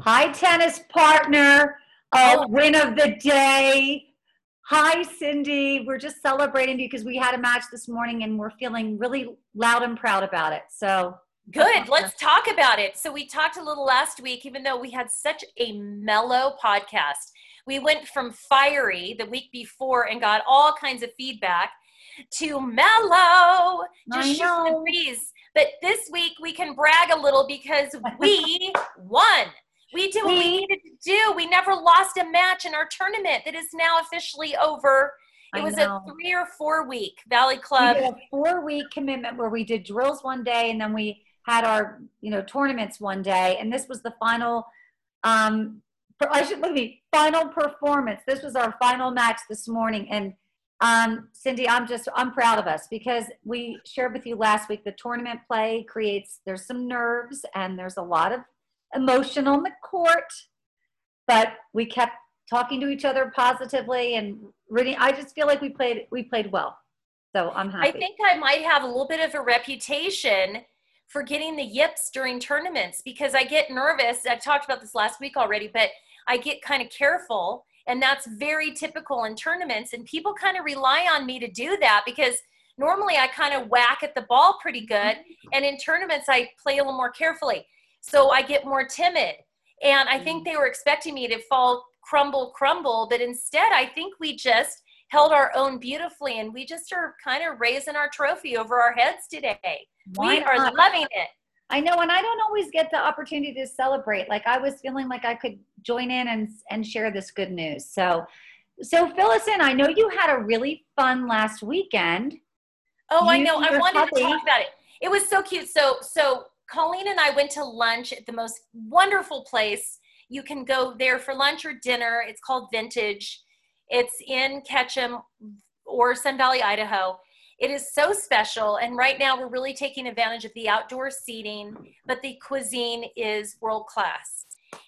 Hi, tennis partner. Oh, Oh. win of the day. Hi, Cindy. We're just celebrating because we had a match this morning and we're feeling really loud and proud about it. So, Good. Let's talk about it. So, we talked a little last week, even though we had such a mellow podcast. We went from fiery the week before and got all kinds of feedback to mellow, just the breeze. But this week we can brag a little because we won. We did what we needed to do. We never lost a match in our tournament that is now officially over. It I was know. a three or four week Valley Club. a four week commitment where we did drills one day and then we had our, you know, tournaments one day. And this was the final, um, I should look at me, final performance. This was our final match this morning. And um, Cindy, I'm just, I'm proud of us because we shared with you last week the tournament play creates, there's some nerves and there's a lot of emotion on the court, but we kept talking to each other positively and really I just feel like we played, we played well. So I'm happy. I think I might have a little bit of a reputation for getting the yips during tournaments because I get nervous. I've talked about this last week already, but I get kind of careful. And that's very typical in tournaments. And people kind of rely on me to do that because normally I kind of whack at the ball pretty good. Mm-hmm. And in tournaments, I play a little more carefully. So I get more timid. And I think mm. they were expecting me to fall crumble, crumble. But instead, I think we just held our own beautifully and we just are kind of raising our trophy over our heads today. Why we are not? loving it. I know, and I don't always get the opportunity to celebrate. Like I was feeling like I could join in and and share this good news. So, so Phyllis, in. I know you had a really fun last weekend. Oh, I know. I wanted hubby. to talk about it. It was so cute. So, so Colleen and I went to lunch at the most wonderful place. You can go there for lunch or dinner. It's called Vintage. It's in Ketchum or Sun Valley, Idaho. It is so special. And right now, we're really taking advantage of the outdoor seating, but the cuisine is world class.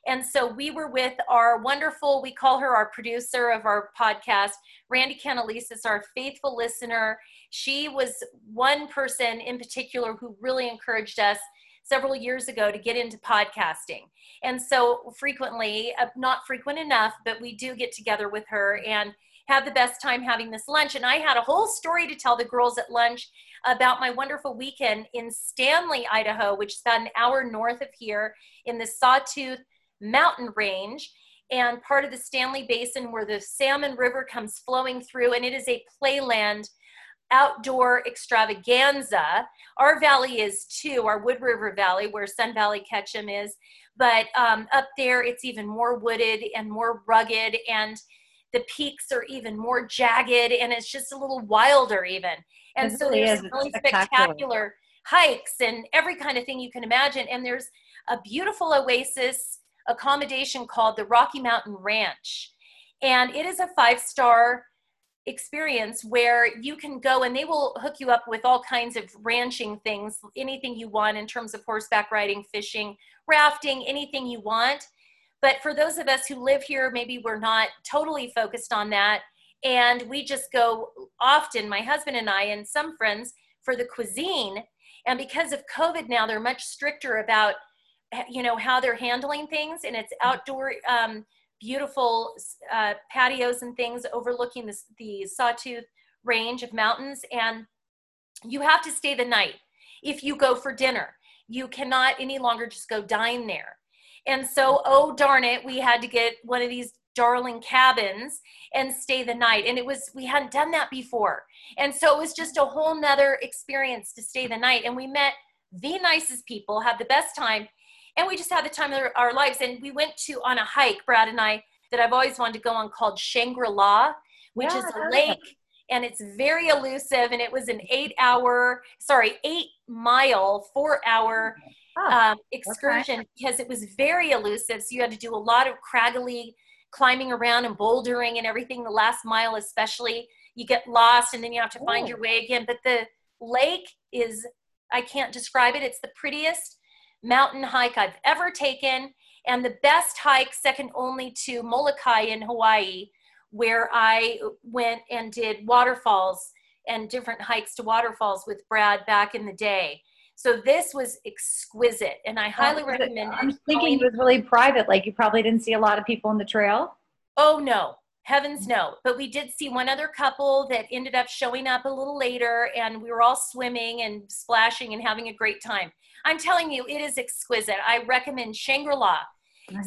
And so we were with our wonderful, we call her our producer of our podcast, Randy Canalesis, our faithful listener. She was one person in particular who really encouraged us several years ago to get into podcasting. And so frequently, uh, not frequent enough, but we do get together with her and have the best time having this lunch. And I had a whole story to tell the girls at lunch about my wonderful weekend in Stanley, Idaho, which is about an hour north of here in the Sawtooth mountain range and part of the Stanley Basin where the Salmon River comes flowing through. And it is a playland outdoor extravaganza. Our valley is too, our Wood River Valley, where Sun Valley Ketchum is. But um, up there, it's even more wooded and more rugged, and the peaks are even more jagged, and it's just a little wilder, even. And It so really there's really spectacular. spectacular hikes and every kind of thing you can imagine. And there's a beautiful oasis accommodation called the Rocky Mountain Ranch. And it is a five star experience where you can go and they will hook you up with all kinds of ranching things, anything you want in terms of horseback riding, fishing, rafting, anything you want. But for those of us who live here, maybe we're not totally focused on that. And we just go often, my husband and I, and some friends, for the cuisine. And because of COVID now, they're much stricter about, you know, how they're handling things. And it's outdoor, um, beautiful uh, patios and things overlooking the, the Sawtooth range of mountains. And you have to stay the night if you go for dinner. You cannot any longer just go dine there. And so, oh darn it, we had to get one of these darling cabins and stay the night. And it was, we hadn't done that before. And so it was just a whole nother experience to stay the night. And we met the nicest people, had the best time, and we just had the time of our lives. And we went to on a hike, Brad and I, that I've always wanted to go on called Shangri La, which Yeah, is a lake and it's very elusive. And it was an eight hour, sorry, eight mile, four hour Oh, um, excursion because it was very elusive. So you had to do a lot of craggly climbing around and bouldering and everything. The last mile, especially, you get lost and then you have to find Oh. your way again. But the lake is, I can't describe it. It's the prettiest mountain hike I've ever taken and the best hike, second only to Molokai in Hawaii, where I went and did waterfalls and different hikes to waterfalls with Brad back in the day. So this was exquisite, and I highly recommend. I'm thinking it was really private. Like you probably didn't see a lot of people on the trail. Oh no, heavens no. But we did see one other couple that ended up showing up a little later, and we were all swimming and splashing and having a great time. I'm telling you, it is exquisite. I recommend Shangri La.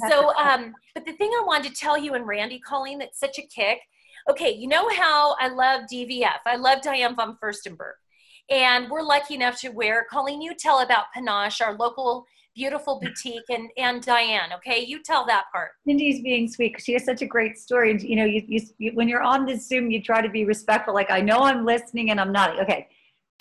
So, um, but the thing I wanted to tell you and Randy, Colleen, that's such a kick. Okay, you know how I love DVF. I love Diane von Furstenberg. And we're lucky enough to wear, Colleen, you tell about Panache, our local beautiful boutique, and, and Diane, okay? You tell that part. Cindy's being sweet because she has such a great story. And you know, you, you, you when you're on this Zoom, you try to be respectful. Like I know I'm listening and I'm not. Okay,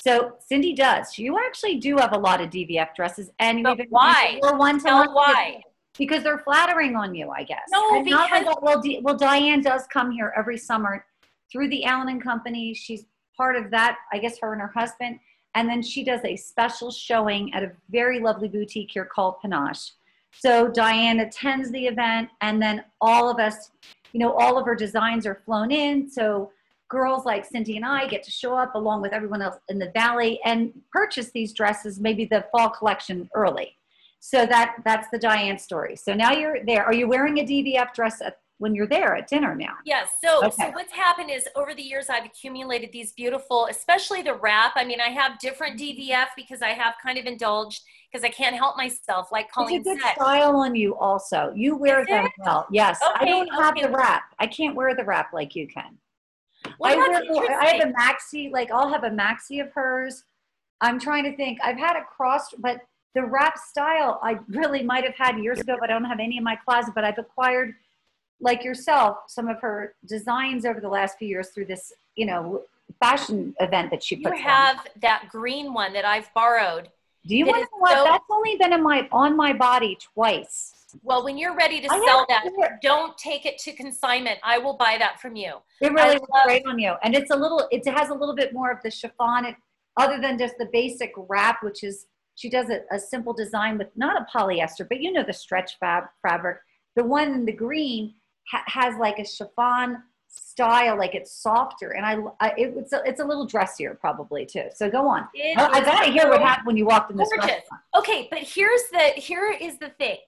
so Cindy does. You actually do have a lot of DVF dresses, and you But even why? Or one Tell one- why. Because they're flattering on you, I guess. No, And because- that, well, Di- well, Diane does come here every summer through the Allen and Company. She's part of that. I guess her and her husband. And then she does a special showing at a very lovely boutique here called Panache. So Diane attends the event, and then all of us, you know, all of her designs are flown in. So girls like Cindy and I get to show up along with everyone else in the valley and purchase these dresses, maybe the fall collection early. So that that's the Diane story. So now you're there. Are you wearing a DVF dress at, when you're there at dinner now? Yes. So, so what's happened is over the years I've accumulated these beautiful, especially the wrap. I mean, I have different mm-hmm. DVF because I have kind of indulged because I can't help myself, like Colleen it's a good said. style on you also. You wear Is them it? well. Yes. I don't have okay. the wrap. I can't wear the wrap like you can. Well, I, wear I have a maxi, like I'll have a maxi of hers. I'm trying to think. I've had a cross, but the wrap style I really might have had years ago, but I don't have any in my closet. But I've acquired, like yourself, some of her designs over the last few years through this, you know, fashion event that she You puts on. You have that green one that I've borrowed. Do you want to know what? so- That's only been in my on my body twice. Well, when you're ready to I sell that, to don't take it to consignment. I will buy that from you. It really looks great on you, and it's a little. It has a little bit more of the chiffon, it, other than just the basic wrap, which is she does a, a simple design with not a polyester, but you know the stretch fab fabric. The one in the green ha- has like a chiffon style, like it's softer, and I, I it, it's a, it's a little dressier probably too. So go on. It I, gotta hear what happened when you walked in this gorgeous. restaurant. Okay, but here's the here is the thing.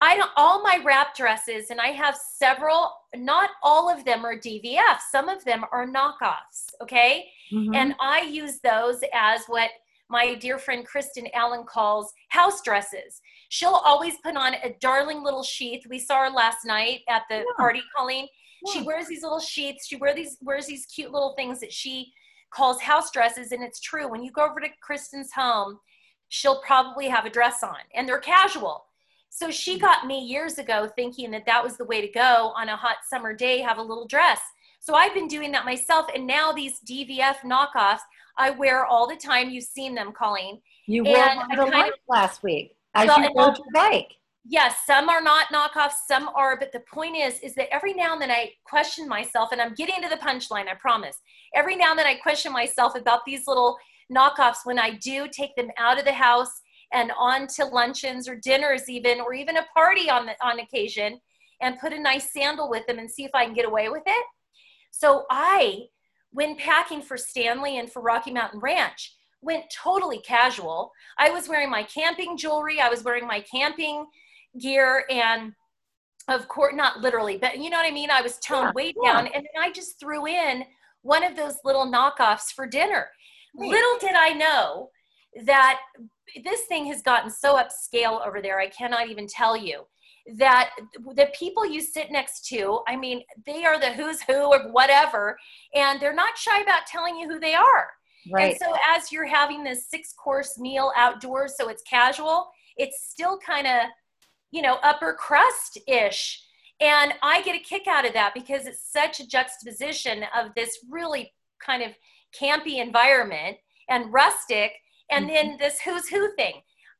I don't all my wrap dresses, and I have several. Not all of them are DVF. Some of them are knockoffs. Okay, Mhm. and I use those as what my dear friend Kristen Allen calls house dresses. She'll always put on a darling little sheath. We saw her last night at the Yeah. party, Colleen. She wears these little sheaths. She wear these wears these cute little things that she calls house dresses, and it's true. When you go over to Kristen's home, she'll probably have a dress on, and they're casual. So she mm. got me years ago thinking that that was the way to go on a hot summer day, have a little dress. So I've been doing that myself, and now these DVF knockoffs I wear all the time. You've seen them, Colleen. You wore one I to lunch last week as Well, you rode your bike. Yes, some are not knockoffs, some are, but the point is, is that every now and then I question myself, and I'm getting to the punchline, I promise. Every now and then I question myself about these little knockoffs when I do take them out of the house and on to luncheons or dinners even, or even a party on the, on occasion, and put a nice sandal with them and see if I can get away with it. So I, when packing for Stanley and for Rocky Mountain Ranch, went totally casual. I was wearing my camping jewelry, I was wearing my camping gear and of course not literally but you know what i mean i was toned Yeah, way yeah. down and then i just threw in one of those little knockoffs for dinner Right. little did i know that this thing has gotten so upscale over there i cannot even tell you that the people you sit next to i mean they are the who's who of whatever and they're not shy about telling you who they are Right. and so as you're having this six course meal outdoors, so it's casual, it's still kind of, you know, upper crust ish. And I get a kick out of that because it's such a juxtaposition of this really kind of campy environment and rustic, and mm-hmm. then this who's who thing.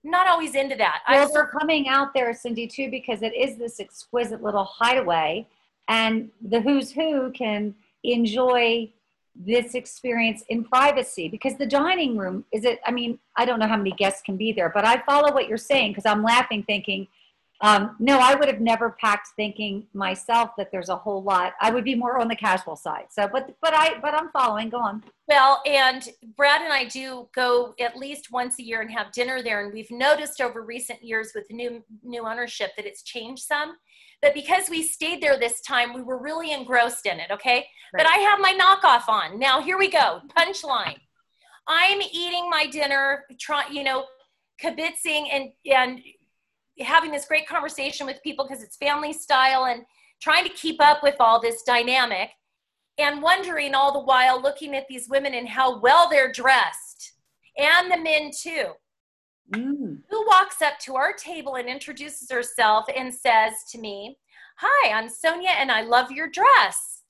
Not always into that. I. Well, they're coming out there, Cindy, too, because it is this exquisite little hideaway, and the who's who can enjoy this experience in privacy because the dining room is it i mean i don't know how many guests can be there but i follow what you're saying because i'm laughing thinking um, no, I would have never packed thinking myself that there's a whole lot. I would be more on the casual side. So, but but I but I'm following. Go on. Well, and Brad and I do go at least once a year and have dinner there, and we've noticed over recent years with new new ownership that it's changed some. But because we stayed there this time, we were really engrossed in it. Okay, right. but I have my knockoff on now. Here we go. Punchline. I'm eating my dinner, try, you know, kibitzing and and having this great conversation with people because it's family style and trying to keep up with all this dynamic and wondering all the while looking at these women and how well they're dressed and the men too. Mm. who walks up to our table and introduces herself and says to me hi i'm sonia and i love your dress.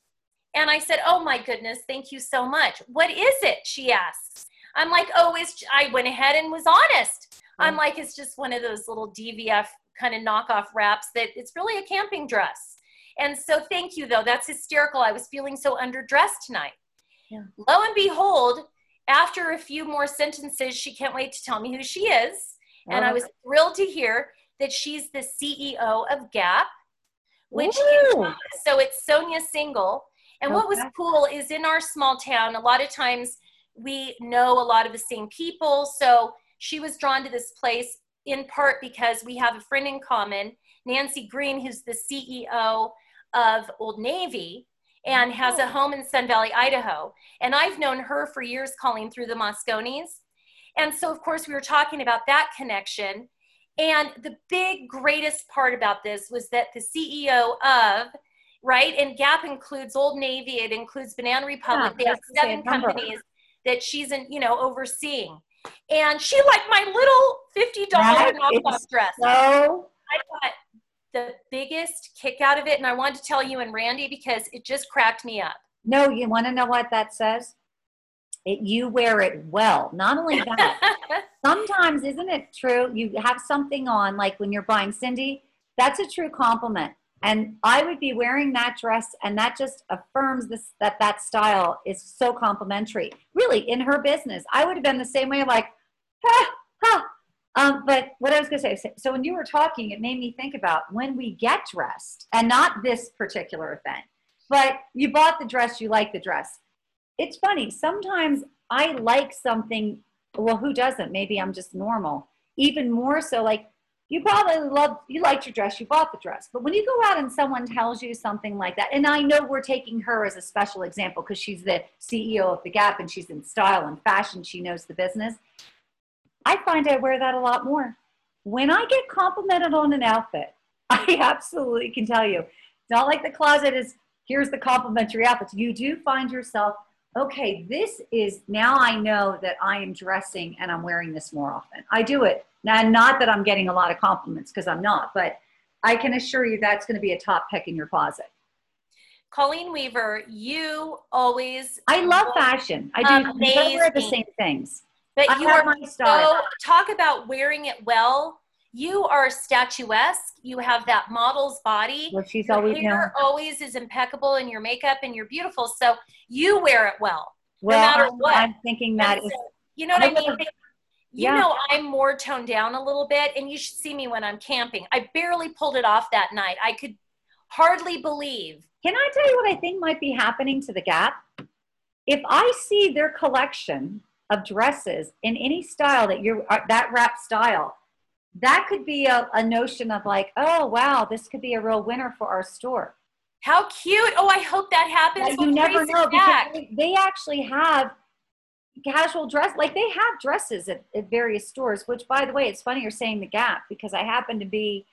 And i said oh my goodness thank you so much. What is it? she asks. I'm like oh it's i went ahead and was honest Um, I'm like, it's just one of those little DVF kind of knockoff wraps that it's really a camping dress. And so thank you though. That's hysterical. I was feeling so underdressed tonight. Yeah. Lo and behold, after a few more sentences, she can't wait to tell me who she is. And I oh. was thrilled to hear that she's the CEO of Gap, which so it's Sonia Syngal. And okay. what was cool is in our small town, a lot of times we know a lot of the same people. So she was drawn to this place in part because we have a friend in common, Nancy Green, who's the CEO of Old Navy and has a oh. home in Sun Valley, Idaho. And I've known her for years Colleen through the Mosconis. And so, of course, we were talking about that connection. And the big, greatest part about this was that the CEO of, right, and Gap includes Old Navy, it includes Banana Republic, yeah, they have seven companies that she's in, you know, overseeing and she liked my little fifty dollar knockoff dress. So I got the biggest kick out of it, and I wanted to tell you and Randy because it just cracked me up. No, you want to know what that says? It, you wear it well. Not only that, sometimes isn't it true? You have something on, like when you're buying Cindy. That's a true compliment. And I would be wearing that dress, and that just affirms this that that style is so complimentary. Really, in her business, I would have been the same way, like, ha, ha. Um, but what I was going to say, so when you were talking, it made me think about when we get dressed, and not this particular event, but you bought the dress, you like the dress. It's funny. Sometimes I like something. Well, who doesn't? Maybe I'm just normal. Even more so, like you probably love you liked your dress you bought the dress. But when you go out and someone tells you something like that and i know we're taking her as a special example because she's the ceo of the gap and she's in style and fashion she knows the business. I find i wear that a lot more. When i get complimented on an outfit i absolutely can tell you not like the closet is here's the complimentary outfits. You do find yourself okay this is now i know that i am dressing and i'm wearing this more often i do it now, not that I'm getting a lot of compliments because I'm not, but I can assure you that's going to be a top pick in your closet. Colleen Weaver, you always. I love fashion. I do. Amazing. wear the same things. But I you are my style. So, talk about wearing it well. You are statuesque. You have that model's body. Well, she's your always hair always is impeccable, and your makeup, and you're beautiful. So you wear it well, well no matter I'm, what. I'm thinking that is. You know what I, I mean? you yeah. know i'm more toned down a little bit and you should see me when i'm camping i barely pulled it off that night i could hardly believe can i tell you what i think might be happening to the gap if i see their collection of dresses in any style that you're uh, that wrap style that could be a, a notion of like oh wow this could be a real winner for our store. How cute. Oh i hope that happens. You never know because they, they actually have casual dress like they have dresses at, at various stores which by the way it's funny you're saying the gap because i happen to be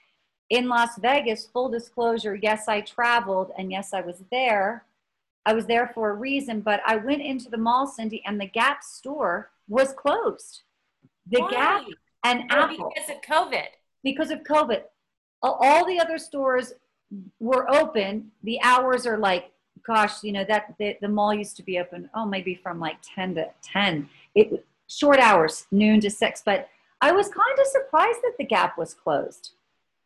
in las vegas full disclosure yes i traveled and yes i was there. I was there for a reason but i went into the mall cindy and the gap store was closed. The Why? gap and apple because of covid because of covid all the other stores were open the hours are like gosh, you know, that the, the mall used to be open, oh, maybe from like 10 to 10. It short hours, noon to six. But I was kind of surprised that the Gap was closed.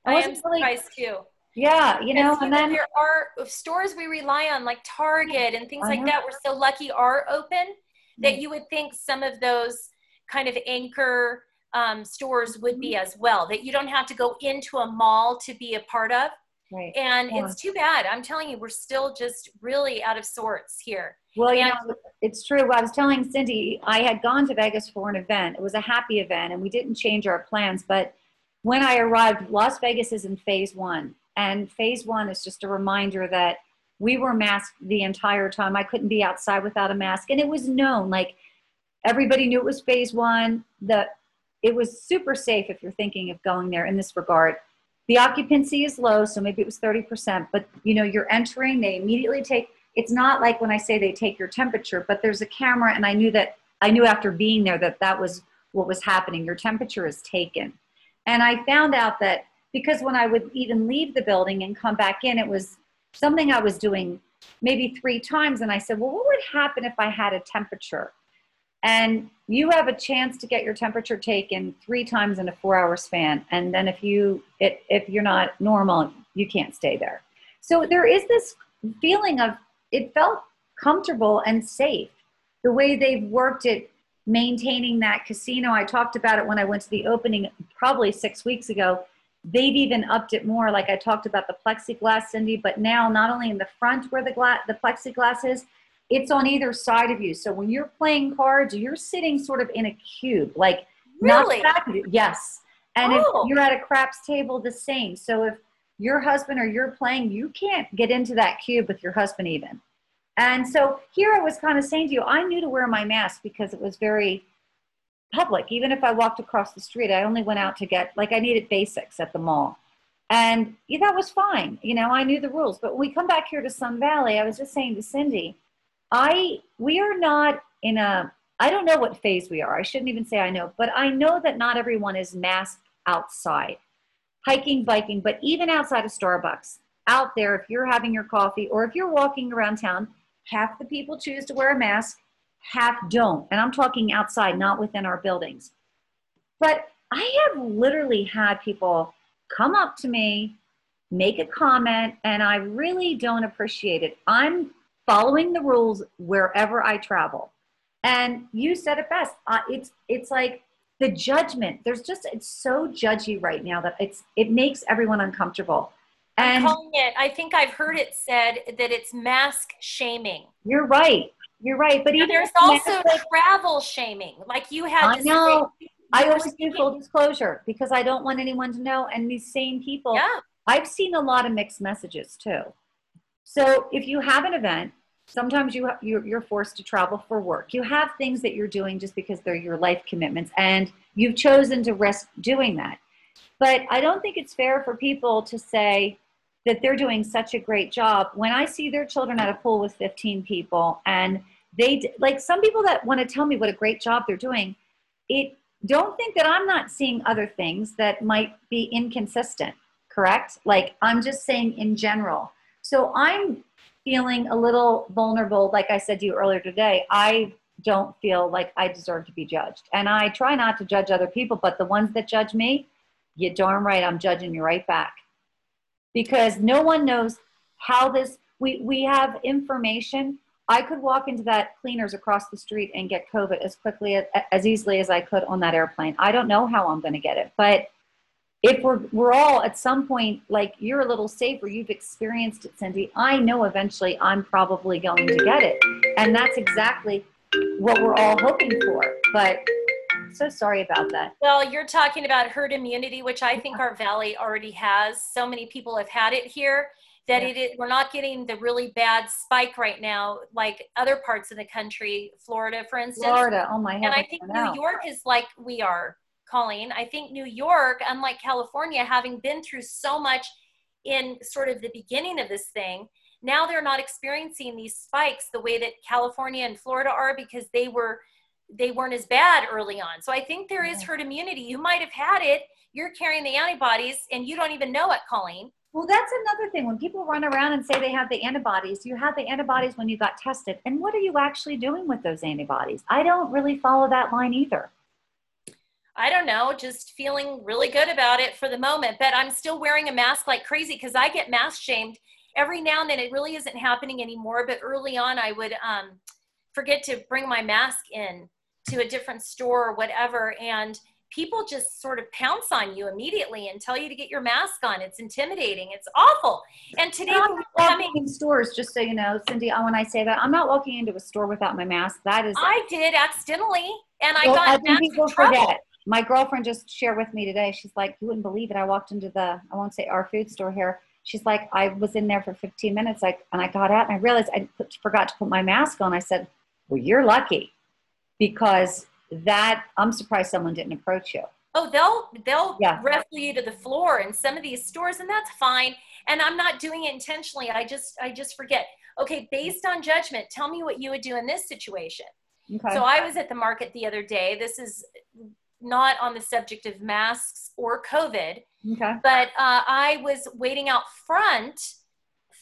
I, I am really, surprised too. Yeah, you know, and, and then there are stores we rely on, like Target and things like that. We're so lucky are open that mm. you would think some of those kind of anchor um, stores would be Mm-hmm. as well. That you don't have to go into a mall to be a part of. Right. And Yeah. it's too bad. I'm telling you, we're still just really out of sorts here. Well, you And- know, it's true. I was telling Cindy, I had gone to Vegas for an event. It was a happy event, and we didn't change our plans. But when I arrived, Las Vegas is in phase one. And phase one is just a reminder that we were masked the entire time. I couldn't be outside without a mask. And it was known, like everybody knew it was phase one. The, it was super safe if you're thinking of going there in this regard. The occupancy is low, so maybe it was 30%, but you know, you're entering, they immediately take it's not like when I say they take your temperature, but there's a camera, and I knew that I knew after being there that that was what was happening. Your temperature is taken, and I found out that because when I would even leave the building and come back in, it was something I was doing maybe three times, and I said, "Well, what would happen if I had a temperature?" And you have a chance to get your temperature taken three times in a four-hour span, and then if you it, if you're not normal, you can't stay there. So there is this feeling of it felt comfortable and safe. The way they've worked it, maintaining that casino. I talked about it when I went to the opening probably six weeks ago. They've even upped it more. Like I talked about the plexiglass, Cindy, but now not only in the front where the glass, the plexiglass is, it's on either side of you. So when you're playing cards, you're sitting sort of in a cube, like Really? not back of you. Yes. And Oh. if you're at a craps table, the same. So if your husband or you're playing, you can't get into that cube with your husband even. And so here I was kind of saying to you, I knew to wear my mask because it was very public. Even if I walked across the street, I only went out to get, like, I needed basics at the mall. And yeah, that was fine. You know, I knew the rules. But when we come back here to Sun Valley, I was just saying to Cindy, I, we are not in a, I don't know what phase we are. I shouldn't even say I know, but I know that not everyone is masked outside, hiking, biking, but even outside of Starbucks, out there, if you're having your coffee or if you're walking around town, half the people choose to wear a mask, half don't. And I'm talking outside, not within our buildings. But I have literally had people come up to me, make a comment, and I really don't appreciate it. I'm following the rules wherever I travel. And you said it best. Uh, it's it's like the judgment. There's just it's so judgy right now that it's it makes everyone uncomfortable. I'm And calling it, I think I've heard it said that it's mask shaming. you're right. You're right. But even there's also mask, like, travel shaming. Like you had I know. I always do full disclosure because I don't want anyone to know. And these same people, Yeah. I've seen a lot of mixed messages too. So if you have an event, sometimes you you're, forced to travel for work. You have things that you're doing just because they're your life commitments, and you've chosen to risk doing that. But I don't think it's fair for people to say that they're doing such a great job when I see their children at a pool with 15 people and they like some people that want to tell me what a great job they're doing. It don't think that I'm not seeing other things that might be inconsistent, correct? Like I'm just saying in general. So I'm feeling a little vulnerable. Like I said to you earlier today, I don't feel like I deserve to be judged. And I try not to judge other people, but the ones that judge me, you darn right, I'm judging you right back. Because no one knows how this, we, we have information. I could walk into that cleaners across the street and get COVID as quickly, as, as easily as I could on that airplane. I don't know how I'm going to get it, but if we're, we're all at some point, like you're a little safer, you've experienced it, Cindy. I know eventually I'm probably going to get it. And that's exactly what we're all hoping for. But so sorry about that. Well, you're talking about herd immunity, which I think our valley already has. So many people have had it here that Yeah. it is, we're not getting the really bad spike right now, like other parts of the country, Florida, for instance. Florida, oh my And I think. New York is like we are, Colleen. I think New York, unlike California, having been through so much in sort of the beginning of this thing, now they're not experiencing these spikes the way that California and Florida are because they were they weren't as bad early on. So I think there is herd immunity. You might have had it, you're carrying the antibodies and you don't even know it, Colleen. Well, that's another thing. When people run around and say they have the antibodies, you have the antibodies when you got tested. And what are you actually doing with those antibodies? I don't really follow that line either. I don't know, just feeling really good about it for the moment. But I'm still wearing a mask like crazy because I get mask shamed every now and then. It really isn't happening anymore. But early on, I would um, forget to bring my mask in to a different store or whatever. And people just sort of pounce on you immediately and tell you to get your mask on. It's intimidating. It's awful. And today, I'm not walking in stores, just so you know, Cindy, uh, when I say that, I'm not walking into a store without my mask. That is. I did accidentally, and I well, got I think people trouble. forget. My girlfriend just shared with me today. She's like, you wouldn't believe it. I walked into the, I won't say our food store here. She's like, I was in there for 15 minutes, like, and I got out and I realized I put, forgot to put my mask on. I said, well, you're lucky because that I'm surprised someone didn't approach you. Oh, they'll they'll Yeah. wrestle you to the floor in some of these stores, and that's fine. And I'm not doing it intentionally. I just I just forget. Okay, based on judgment, tell me what you would do in this situation. Okay. So I was at the market the other day. This is not on the subject of masks or COVID, okay. but uh, I was waiting out front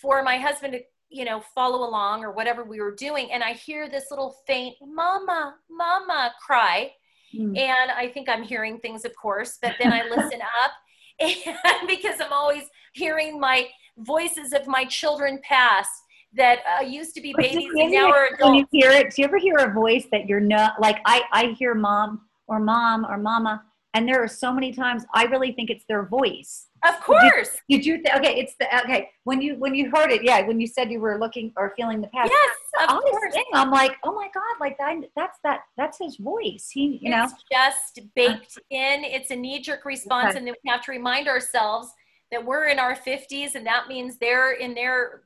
for my husband to, you know, follow along or whatever we were doing, and I hear this little faint "Mama, Mama" cry, Mm. and I think I'm hearing things, of course, but then I listen up, and because I'm always hearing my voices of my children pass that uh, used to be babies and now are when you adults. hear it, do you ever hear a voice that you're not like I, I hear mom or mom or mama, and there are so many times I really think it's their voice. Of course. Did you th- okay, it's the okay, when you when you heard it, yeah, when you said you were looking or feeling the past. Yes, of was course. thinking, I'm like, oh my God, like that that's that that's his voice. He you know It's just baked uh-huh. in. It's a knee jerk response. Okay. And then we have to remind ourselves that we're in our 50s and that means they're in their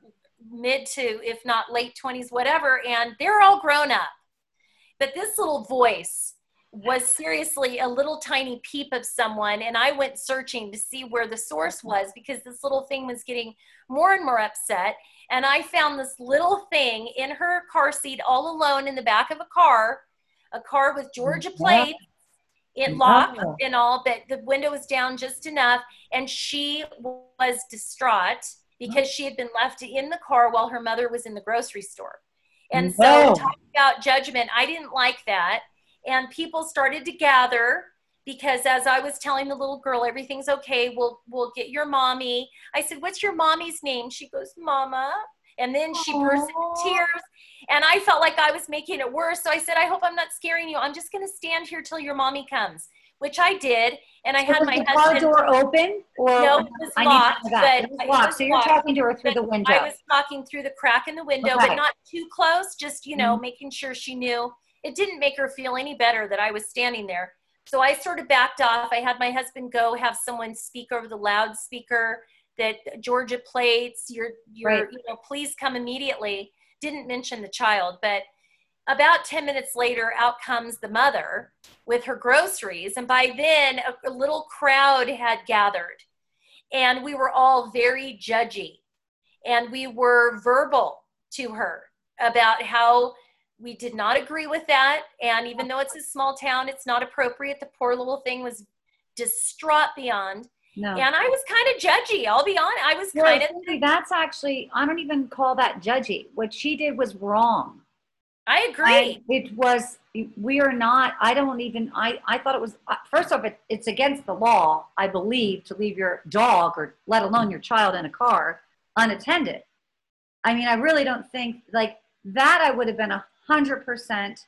mid to, if not late 20s, whatever. And they're all grown up. But this little voice was seriously a little tiny peep of someone. And I went searching to see where the source mm-hmm. was because this little thing was getting more and more upset. And I found this little thing in her car seat all alone in the back of a car, a car with Georgia plates, it locked Wow. and all, but the window was down just enough. And she was distraught because she had been left in the car while her mother was in the grocery store. And so, No. talking about judgment, I didn't like that. And people started to gather because as I was telling the little girl, everything's okay. We'll we'll get your mommy. I said, "What's your mommy's name?" She goes, "Mama." And then she burst Aw. into tears. And I felt like I was making it worse. So I said, I hope I'm not scaring you. I'm just going to stand here till your mommy comes, which I did. And I had was my the car husband. door open or No, it was I locked, need to that. but It was locked. so you're locked. talking to her through the window. I was talking through the crack in the window, Okay. but not too close, just, you know, Mhm. making sure she knew. It didn't make her feel any better that I was standing there. So I sort of backed off. I had my husband go have someone speak over the loudspeaker that Georgia plates, your your Right. you know, please come immediately. Didn't mention the child, but about 10 minutes later out comes the mother with her groceries and by then a, a little crowd had gathered and we were all very judgy and we were verbal to her about how we did not agree with that and even though it's a small town it's not appropriate the poor little thing was distraught beyond no. and i was kind of judgy i'll be honest i was kind of that's actually I don't even call that judgy. What she did was wrong. i agree I- it was we are not i don't even i i thought it was uh, first off it, it's against the law i believe to leave your dog or let alone your child in a car unattended i mean i really don't think like that i would have been a hundred percent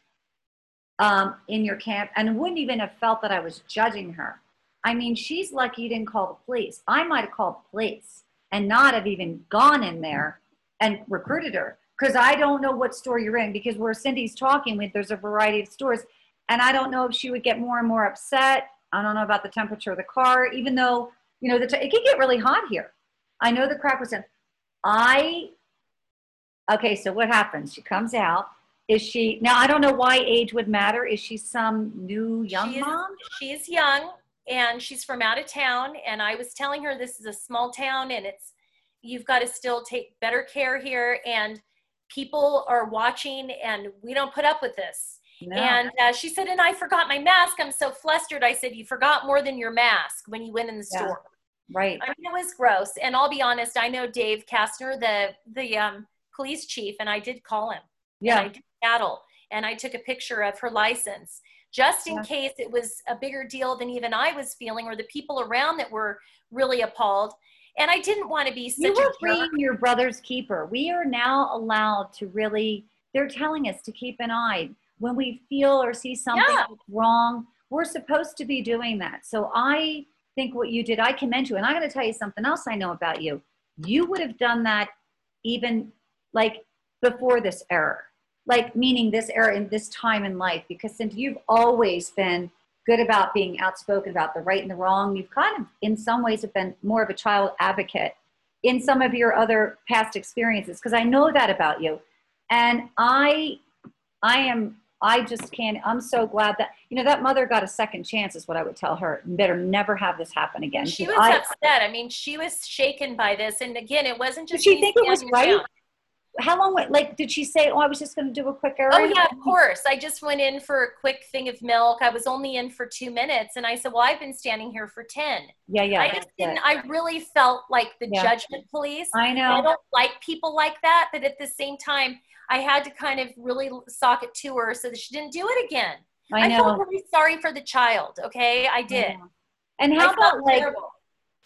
um, in your camp and wouldn't even have felt that i was judging her i mean she's lucky you didn't call the police i might have called the police and not have even gone in there and recruited her because I don't know what store you're in because where Cindy's talking with, there's a variety of stores. And I don't know if she would get more and more upset. I don't know about the temperature of the car, even though, you know, the t- it can get really hot here. I know the crack was in. I, okay, so what happens? She comes out. Is she, now I don't know why age would matter. Is she some new young She's- mom? she's young and she's from out of town and i was telling her this is a small town and it's you've got to still take better care here and people are watching and we don't put up with this No. and uh, she said and i forgot my mask i'm so flustered i said you forgot more than your mask when you went in the Yeah. store right. i mean it was gross and i'll be honest i know dave kastner the the um, police chief and i did call him and I Yeah. did battle and I took a picture of her license just in Yeah. case it was a bigger deal than even I was feeling or the people around that were really appalled. And I didn't want to be such You a were being your brother's keeper. We are now allowed to really, they're telling us to keep an eye. When we feel or see something Yeah. wrong, we're supposed to be doing that. So I think what you did, I commend you. And I'm going to tell you something else I know about you. You would have done that even like before this era, like meaning this era in this time in life, because since you've always been good about being outspoken about the right and the wrong, you've kind of, in some ways, have been more of a child advocate in some of your other past experiences, because I know that about you. And I, I am I just can't. I'm so glad that you know that mother got a second chance. Is what I would tell her. Better never have this happen again. She was I, upset. I mean, she was shaken by this. And again, it wasn't just. Did she think it was right? Down. How long? Went, like, did she say, "Oh, I was just going to do a quick errand"? Oh yeah, of course. I just went in for a quick thing of milk. I was only in for two minutes, and I said, "Well, I've been standing here for ten. Yeah, yeah. I just didn't. I really felt like the yeah. judgment police. I know. I don't like people like that, but at the same time I had to kind of really sock it to her so that she didn't do it again. I, know. I felt really sorry for the child. Okay, I did. I and how I about like terrible.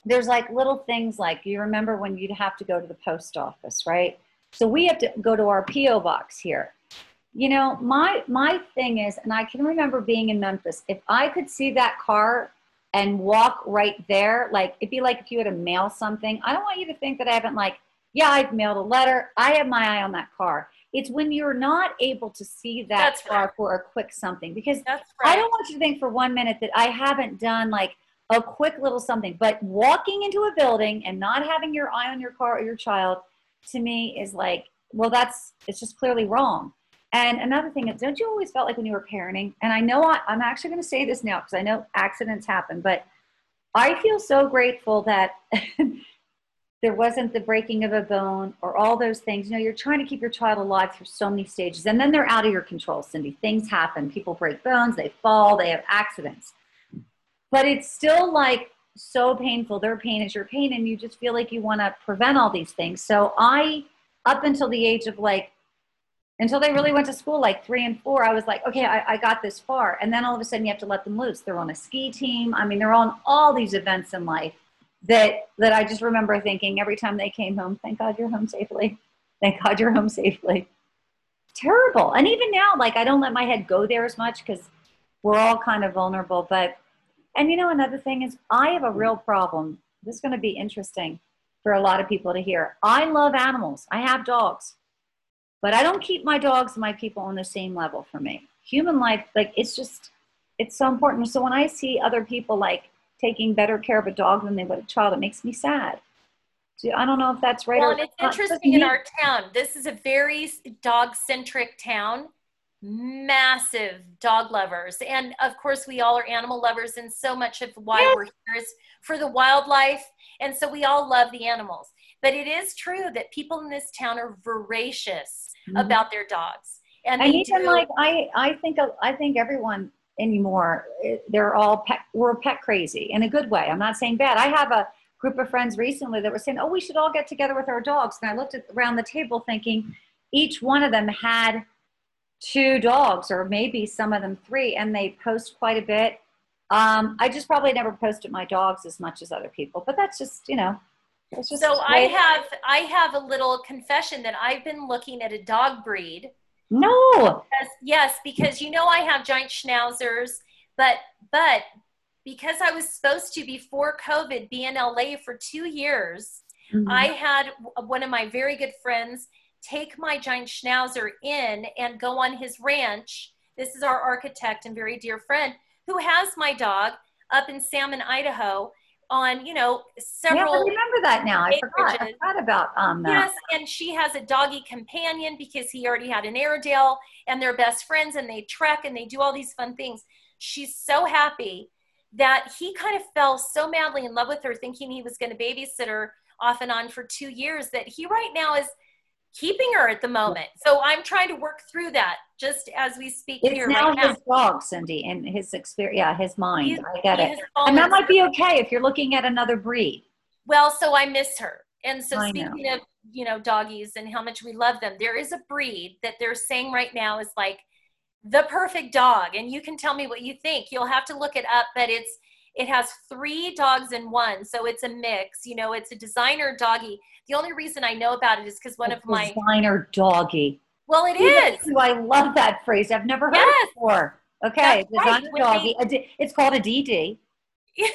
there's like little things like you remember when you'd have to go to the post office, right? So we have to go to our PO box here. You know, my my thing is, and I can remember being in Memphis. If I could see that car and walk right there, like it'd be like if you had to mail something. I don't want you to think that I haven't like, yeah, I've mailed a letter. I have my eye on that car. It's when you're not able to see that That's far right. for a quick something because right. I don't want you to think for one minute that I haven't done like a quick little something. But walking into a building and not having your eye on your car or your child to me is like, well, that's it's just clearly wrong. And another thing is, don't you always felt like when you were parenting? And I know I, I'm actually going to say this now because I know accidents happen, but I feel so grateful that there wasn't the breaking of a bone or all those things. You know, you're trying to keep your child alive through so many stages, and then they're out of your control, Cindy. Things happen. People break bones, they fall, they have accidents. But it's still like so painful. Their pain is your pain, and you just feel like you want to prevent all these things. So I, up until the age of like, until they really went to school, like three and four, I was like, okay, I, I got this far. And then all of a sudden you have to let them loose. They're on a ski team. I mean, they're on all these events in life that that I just remember thinking every time they came home, thank God you're home safely. Thank God you're home safely. Terrible. And even now, like I don't let my head go there as much because we're all kind of vulnerable. But and you know another thing is I have a real problem. This is going to be interesting for a lot of people to hear. I love animals. I have dogs. But I don't keep my dogs and my people on the same level for me. Human life, like it's just it's so important. So when I see other people like taking better care of a dog than they would a child. It makes me sad. I don't know if that's right. Well, it's interesting in our town. This is a very dog centric town. Massive dog lovers. And of course, we all are animal lovers. And so much of why yes. we're here is for the wildlife. And so we all love the animals. But it is true that people in this town are voracious mm-hmm. about their dogs. And, and even do, like I, I think I think everyone anymore. They're all pet, we're pet crazy in a good way. I'm not saying bad. I have a group of friends recently that were saying, "Oh, we should all get together with our dogs." And I looked at, around the table thinking each one of them had two dogs or maybe some of them three and they post quite a bit. Um, I just probably never posted my dogs as much as other people, but that's just, you know, just so I have I have a little confession that I've been looking at a dog breed no. Yes, yes, because you know I have giant schnauzers, but but because I was supposed to before COVID be in LA for two years, mm-hmm. I had one of my very good friends take my giant schnauzer in and go on his ranch. This is our architect and very dear friend who has my dog up in Salmon, Idaho on you know several. Yeah, I remember that now. I forgot. I forgot about um. That. Yes, and she has a doggy companion because he already had an Airedale, and they're best friends, and they trek and they do all these fun things. She's so happy that he kind of fell so madly in love with her, thinking he was going to babysit her off and on for two years. That he right now is keeping her at the moment. So I'm trying to work through that just as we speak it's here. now right his now. dog, Cindy, and his experience. Yeah, his mind. He's, I get it. And that might be okay if you're looking at another breed. Well, so I miss her. And so I speaking know. of, you know, doggies and how much we love them, there is a breed that they're saying right now is like the perfect dog. And you can tell me what you think. You'll have to look it up, but it's it has three dogs in one. So it's a mix. You know, it's a designer doggy. The only reason I know about it is because one a of my designer doggy. Well, it is. I love that phrase. I've never heard yes. it before. Okay, That's designer when doggy. D- It's called a DD.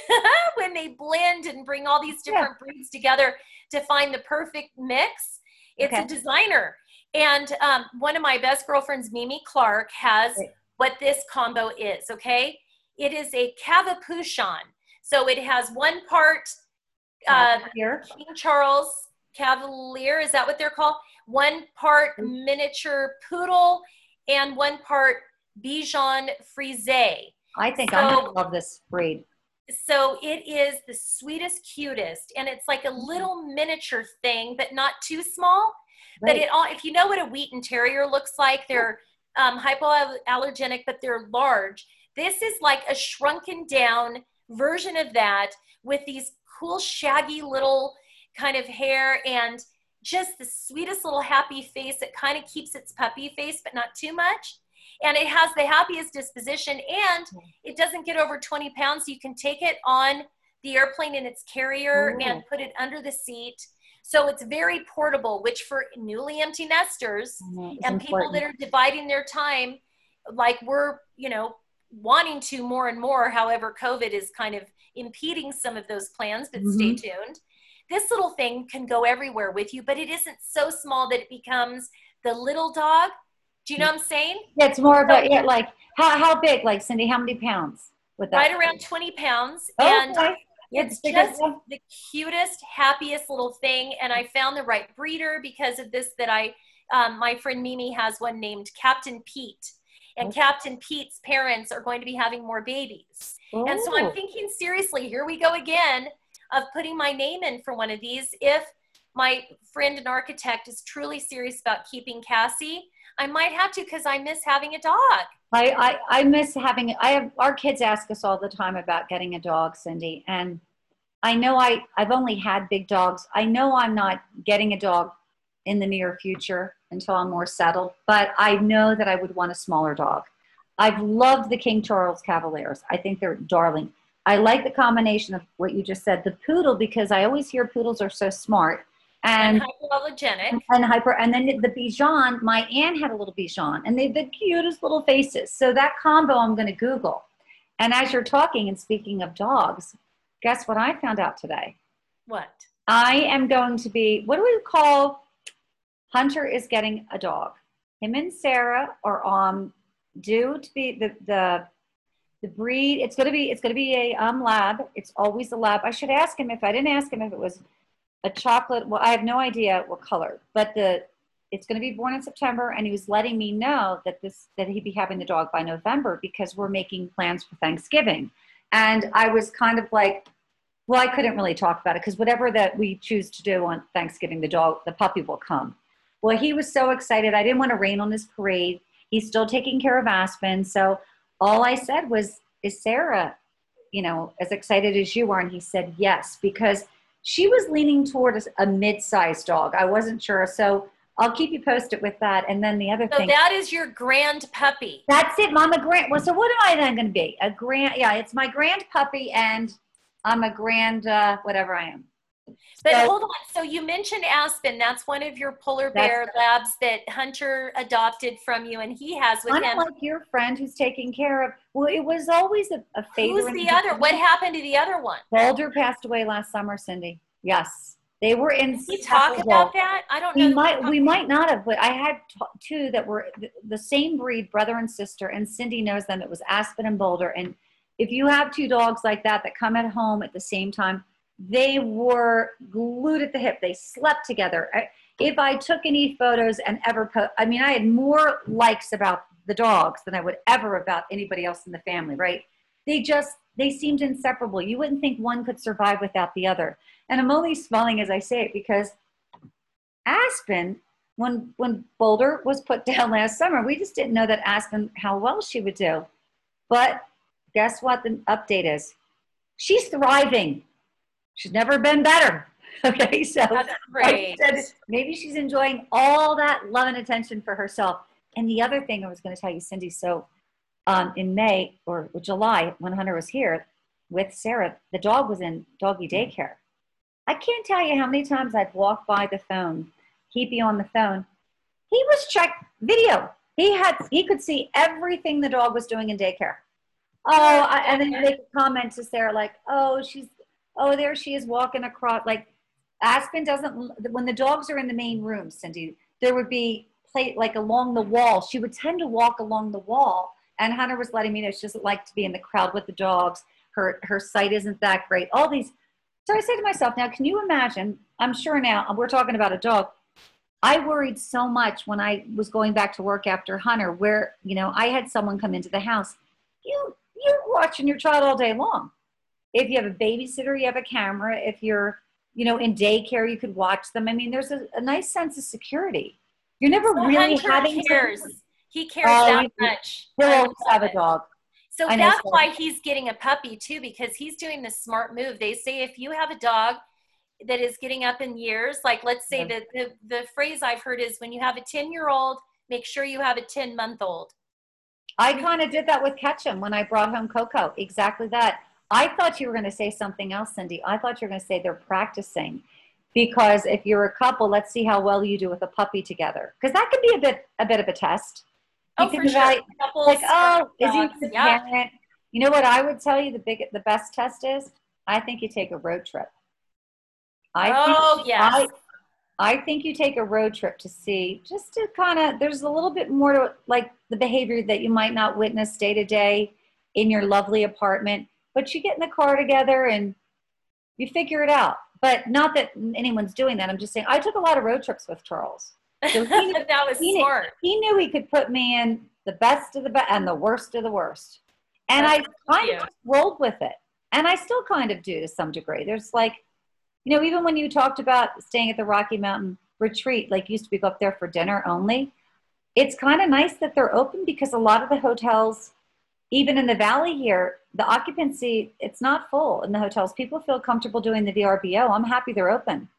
when they blend and bring all these different breeds together to find the perfect mix. It's Okay. a designer. And um, one of my best girlfriends, Mimi Clark, has what this combo is, okay? It is a Cavapoochon. So it has one part uh. King Charles Cavalier, is that what they're called? One part miniature poodle and one part Bichon Frise. I think I'm gonna love this breed. So it is the sweetest, cutest, and it's like a little miniature thing, but not too small. But it all, if you know what a Wheaten Terrier looks like, they're um, hypoallergenic, but they're large. This is like a shrunken down version of that with these cool, shaggy little kind of hair and just the sweetest little happy face that kind of keeps its puppy face, but not too much. And it has the happiest disposition and it doesn't get over 20 pounds. So you can take it on the airplane in its carrier Ooh. and put it under the seat. So it's very portable, which for newly empty nesters Mhm, it's and people that are dividing their time, like we're, you know, wanting to more and more. However, COVID is kind of impeding some of those plans, but stay Mm-hmm. tuned. This little thing can go everywhere with you, but it isn't so small that it becomes the little dog. Do you know what I'm saying? Yeah, it's more about yeah, like how how big? Like Cindy, how many pounds with that? Right around 20 pounds. Oh, and okay. It's just the cutest, happiest little thing. And I found the right breeder because of this. That I, um, my friend Mimi has one named Captain Pete, and Okay. Captain Pete's parents are going to be having more babies. And so I'm oh. thinking seriously. Here we go again of putting my name in for one of these. If my friend and architect is truly serious about keeping Cassie, I might have to because I miss having a dog. I, I, I miss having I have our kids ask us all the time about getting a dog, Cindy. And I know I, I've only had big dogs. I know I'm not getting a dog in the near future until I'm more settled, but I know that I would want a smaller dog. I've loved the King Charles Cavaliers. I think they're darling. I like the combination of what you just said, the poodle, because I always hear poodles are so smart. And, And hypoallergenic. and hyper and then the Bichon, my aunt had a little Bichon and they have the cutest little faces. So that combo I'm going to Google. And as you're talking and speaking of dogs, guess what I found out today? What? I am going to be what do we call Hunter is getting a dog. Him and Sarah are um due to be the the the breed. It's gonna be it's gonna be a um lab. It's always a lab. I should ask him if I didn't ask him if it was a chocolate. Well, I have no idea what color, but the it's going to be born in September, and he was letting me know that this that he'd be having the dog by November because we're making plans for Thanksgiving. And I was kind of like, well, I couldn't really talk about it because whatever that we choose to do on Thanksgiving, the dog, the puppy will come. Well, he was so excited. I didn't want to rain on his parade. He's still taking care of Aspen. So all I said was, is Sarah, you know, as excited as you are? And he said, yes, because she was leaning toward a, a mid-sized dog. I wasn't sure. So I'll keep you posted with that. And then the other So thing. that is your grand puppy. That's it, Mama Grand. Well, so what am I then going to be? A grand? Yeah, it's my grand puppy, and I'm a grand uh, whatever I am. But So- hold on. So you mentioned Aspen. That's one of your polar bear labs that Hunter adopted from you, and he has with him. Unlike your friend who's taking care of. Well, it was always a, a. Who's the other? What happened to the other one? Boulder passed away last summer, Cindy. Yes, they were in. We talk about that. I don't know. We might, we might not have, but I had t- two that were th- the same breed, brother and sister, and Cindy knows them. It was Aspen and Boulder. And if you have two dogs like that that come at home at the same time, they were glued at the hip. They slept together. If I took any photos and ever put, I mean, I had more likes about the dogs than I would ever about anybody else in the family, right? They just, they seemed inseparable. You wouldn't think one could survive without the other. And I'm only smiling as I say it because Aspen, when when Boulder was put down last summer, we just didn't know that Aspen how well she would do. But guess what? The update is she's thriving. She's never been better. Okay, so That's great. said maybe she's enjoying all that love and attention for herself. And the other thing I was going to tell you, Cindy. So um, in May or July, when Hunter was here with Sarah, the dog was in doggy daycare. I can't tell you how many times I'd walk by the phone, he'd be on the phone. He was check video. He had he could see everything the dog was doing in daycare. Oh, I, and then they could comment to Sarah like, "Oh, she's oh there she is walking across." Like Aspen doesn't when the dogs are in the main room, Cindy. There would be play like along the wall. She would tend to walk along the wall, and Hunter was letting me know she doesn't like to be in the crowd with the dogs. Her her sight isn't that great. All these. So I said to myself, now can you imagine? I'm sure now we're talking about a dog I worried so much when I was going back to work after Hunter, where you know I had someone come into the house. You you're watching your child all day long. If you have a babysitter, you have a camera. If you're you know in daycare, you could watch them. I mean, there's a, a nice sense of security. You're never So really Hunter having cares. He cares Oh, that he- much. he'll always have love a dog. So I that's so- why he's getting a puppy too, because he's doing the smart move. They say if you have a dog that is getting up in years, like let's say Yeah. that the, the phrase I've heard is when you have a 10 year old, make sure you have a 10 month old. I kind of did that with Ketchum when I brought home Coco. Exactly that. I thought you were going to say something else, Cindy. I thought you were going to say they're practicing. Because if you're a couple, let's see how well you do with a puppy together. Because that could be a bit a bit of a test. You Oh, can for sure. Couples Like, oh, is he dogs. the Yeah. parent? You know what I would tell you the big the best test is? I think you take a road trip. I think oh, yes. I, I think you take a road trip to see, just to kind of, there's a little bit more to like the behavior that you might not witness day to day in your lovely apartment, but you get in the car together and you figure it out. But not that anyone's doing that. I'm just saying, I took a lot of road trips with Charles. So he, that was he- smart. he knew he could put me in the best of the best and the worst of the worst. And I kind cute. of rolled with it. And I still kind of do to some degree. There's like, you know, even when you talked about staying at the Rocky Mountain retreat, like used to be go up there for dinner only, it's kind of nice that they're open because a lot of the hotels, even in the valley here, the occupancy, it's not full in the hotels. People feel comfortable doing the VRBO. I'm happy they're open.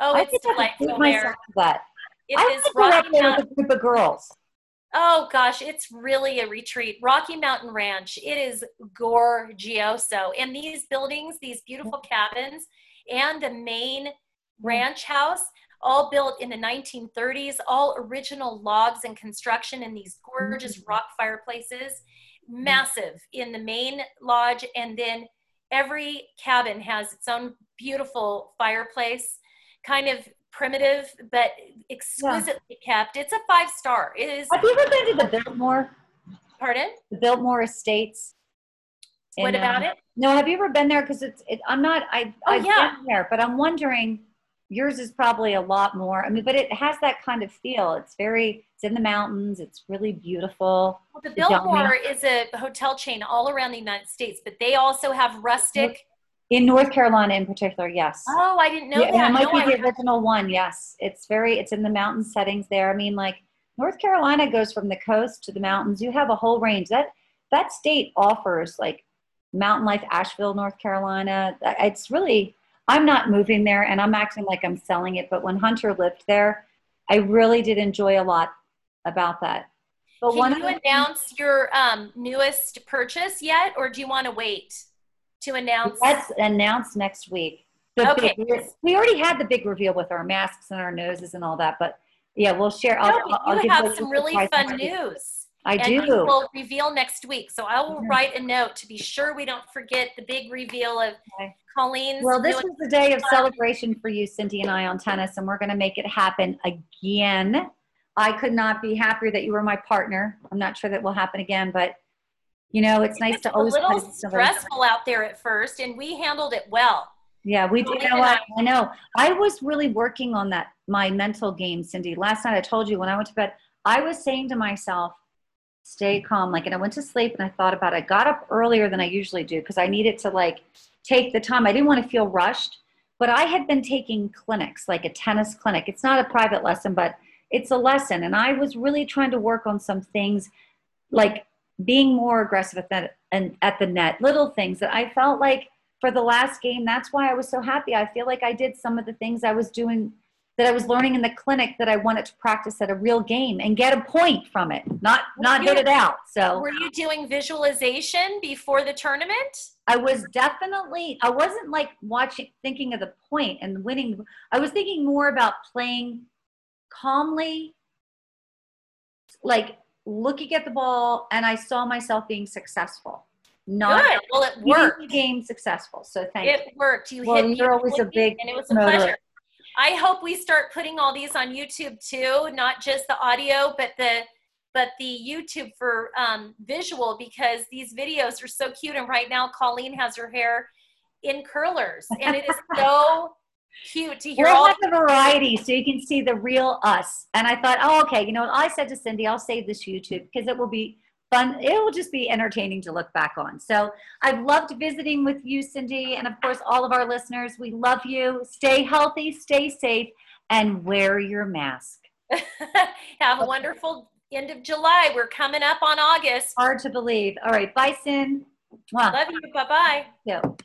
Oh, I it's think I could delightful there. that. It I is go up Rocky there Mountain. with a group of girls. Oh gosh, it's really a retreat. Rocky Mountain Ranch. It is gorgioso. And these buildings, these beautiful cabins, and the main ranch house, all built in the 1930s, all original logs and construction in these gorgeous Mhm. rock fireplaces. Massive in the main lodge, and then every cabin has its own beautiful fireplace, kind of primitive but exquisitely kept. It's a five star. It is. Have you ever been to the Biltmore, Pardon? the Biltmore Estates? What about um, it? No, have you ever been there? Because it's, it, I'm not, I, Oh, I've yeah. been there, but I'm wondering, yours is probably a lot more. I mean, but it has that kind of feel. It's very, it's in the mountains. It's really beautiful. Well, the Biltmore is a hotel chain all around the United States, but they also have rustic. In North Carolina in particular, yes. Oh, I didn't know yeah, that. it might No, I be the original one. Yes, it's very. It's in the mountain settings there. I mean, like North Carolina goes from the coast to the mountains. You have a whole range. That that state offers like mountain life. Asheville, North Carolina. It's really. I'm not moving there, and I'm acting like I'm selling it. But when Hunter lived there, I really did enjoy a lot about that. But Can you announce your um, newest purchase yet, or do you want to wait to announce? That's announced next week. The Okay. big- we already had the big reveal with our masks and our noses and all that, but yeah, we'll share. No, I'll, I'll you give have some really fun news. I and do. will reveal next week. So I will Mhm. write a note to be sure we don't forget the big reveal of Okay. Colleen's. Well, this was the day of celebration for you, Cindy and I, on tennis, and we're going to make it happen again. I could not be happier that you were my partner. I'm not sure that will happen again, but you know, it's nice It's to a always. little with somebody. stressful out there at first, and we handled it well. Yeah, we do. You know what? I know. I was really working on that, my mental game, Cindy. Last night I told you when I went to bed, I was saying to myself, stay calm. Like, and I went to sleep and I thought about it. I got up earlier than I usually do because I needed to like take the time. I didn't want to feel rushed, but I had been taking clinics, like a tennis clinic. It's not a private lesson, but it's a lesson. And I was really trying to work on some things like being more aggressive at that and at the net, little things that I felt like for the last game, that's why I was so happy. I feel like I did some of the things I was doing that I was learning in the clinic that I wanted to practice at a real game and get a point from it, not not hit it out. So Were you doing visualization before the tournament? I was definitely I wasn't like watching thinking of the point and winning. I was thinking more about playing calmly like looking at the ball and I saw myself being successful. Not Good. Well, it worked. game successful. So thank you. It worked. you well, hit you're always a big and it was a pleasure. I hope we start putting all these on YouTube too, not just the audio, but the but the YouTube for um, visual because these videos are so cute. And right now, Colleen has her hair in curlers, and it is so cute to hear We'll all. have a variety so you can see the real us. And I thought, oh, okay, you know, I said to Cindy, I'll save this YouTube because it will be fun. It will just be entertaining to look back on. So I've loved visiting with you, Cindy, and of course, all of our listeners. We love you. Stay healthy, stay safe, and wear your mask. have a wonderful end of July. We're coming up on August. Hard to believe. All right, bye, Cindy. Mwah. Love you. Bye bye.